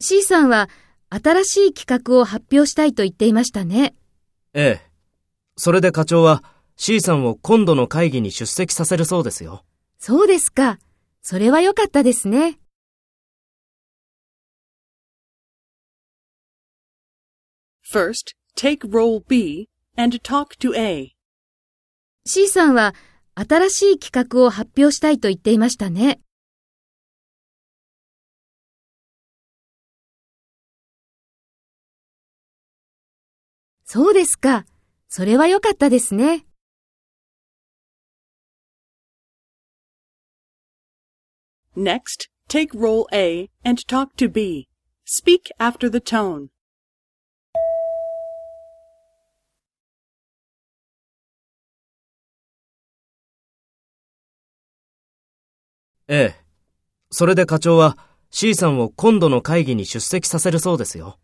C さんは新しい企画を発表したいと言っていましたね。ええ。それで課長は C さんを今度の会議に出席させるそうですよ。そうですか。それは良かったですね。First, take role B and talk to A. C さんは新しい企画を発表したいと言っていましたね。そうですか。それは良かったですね。Next, take role A and talk to B. Speak after the tone. ええ。それで課長は C さんを今度の会議に出席させるそうですよ。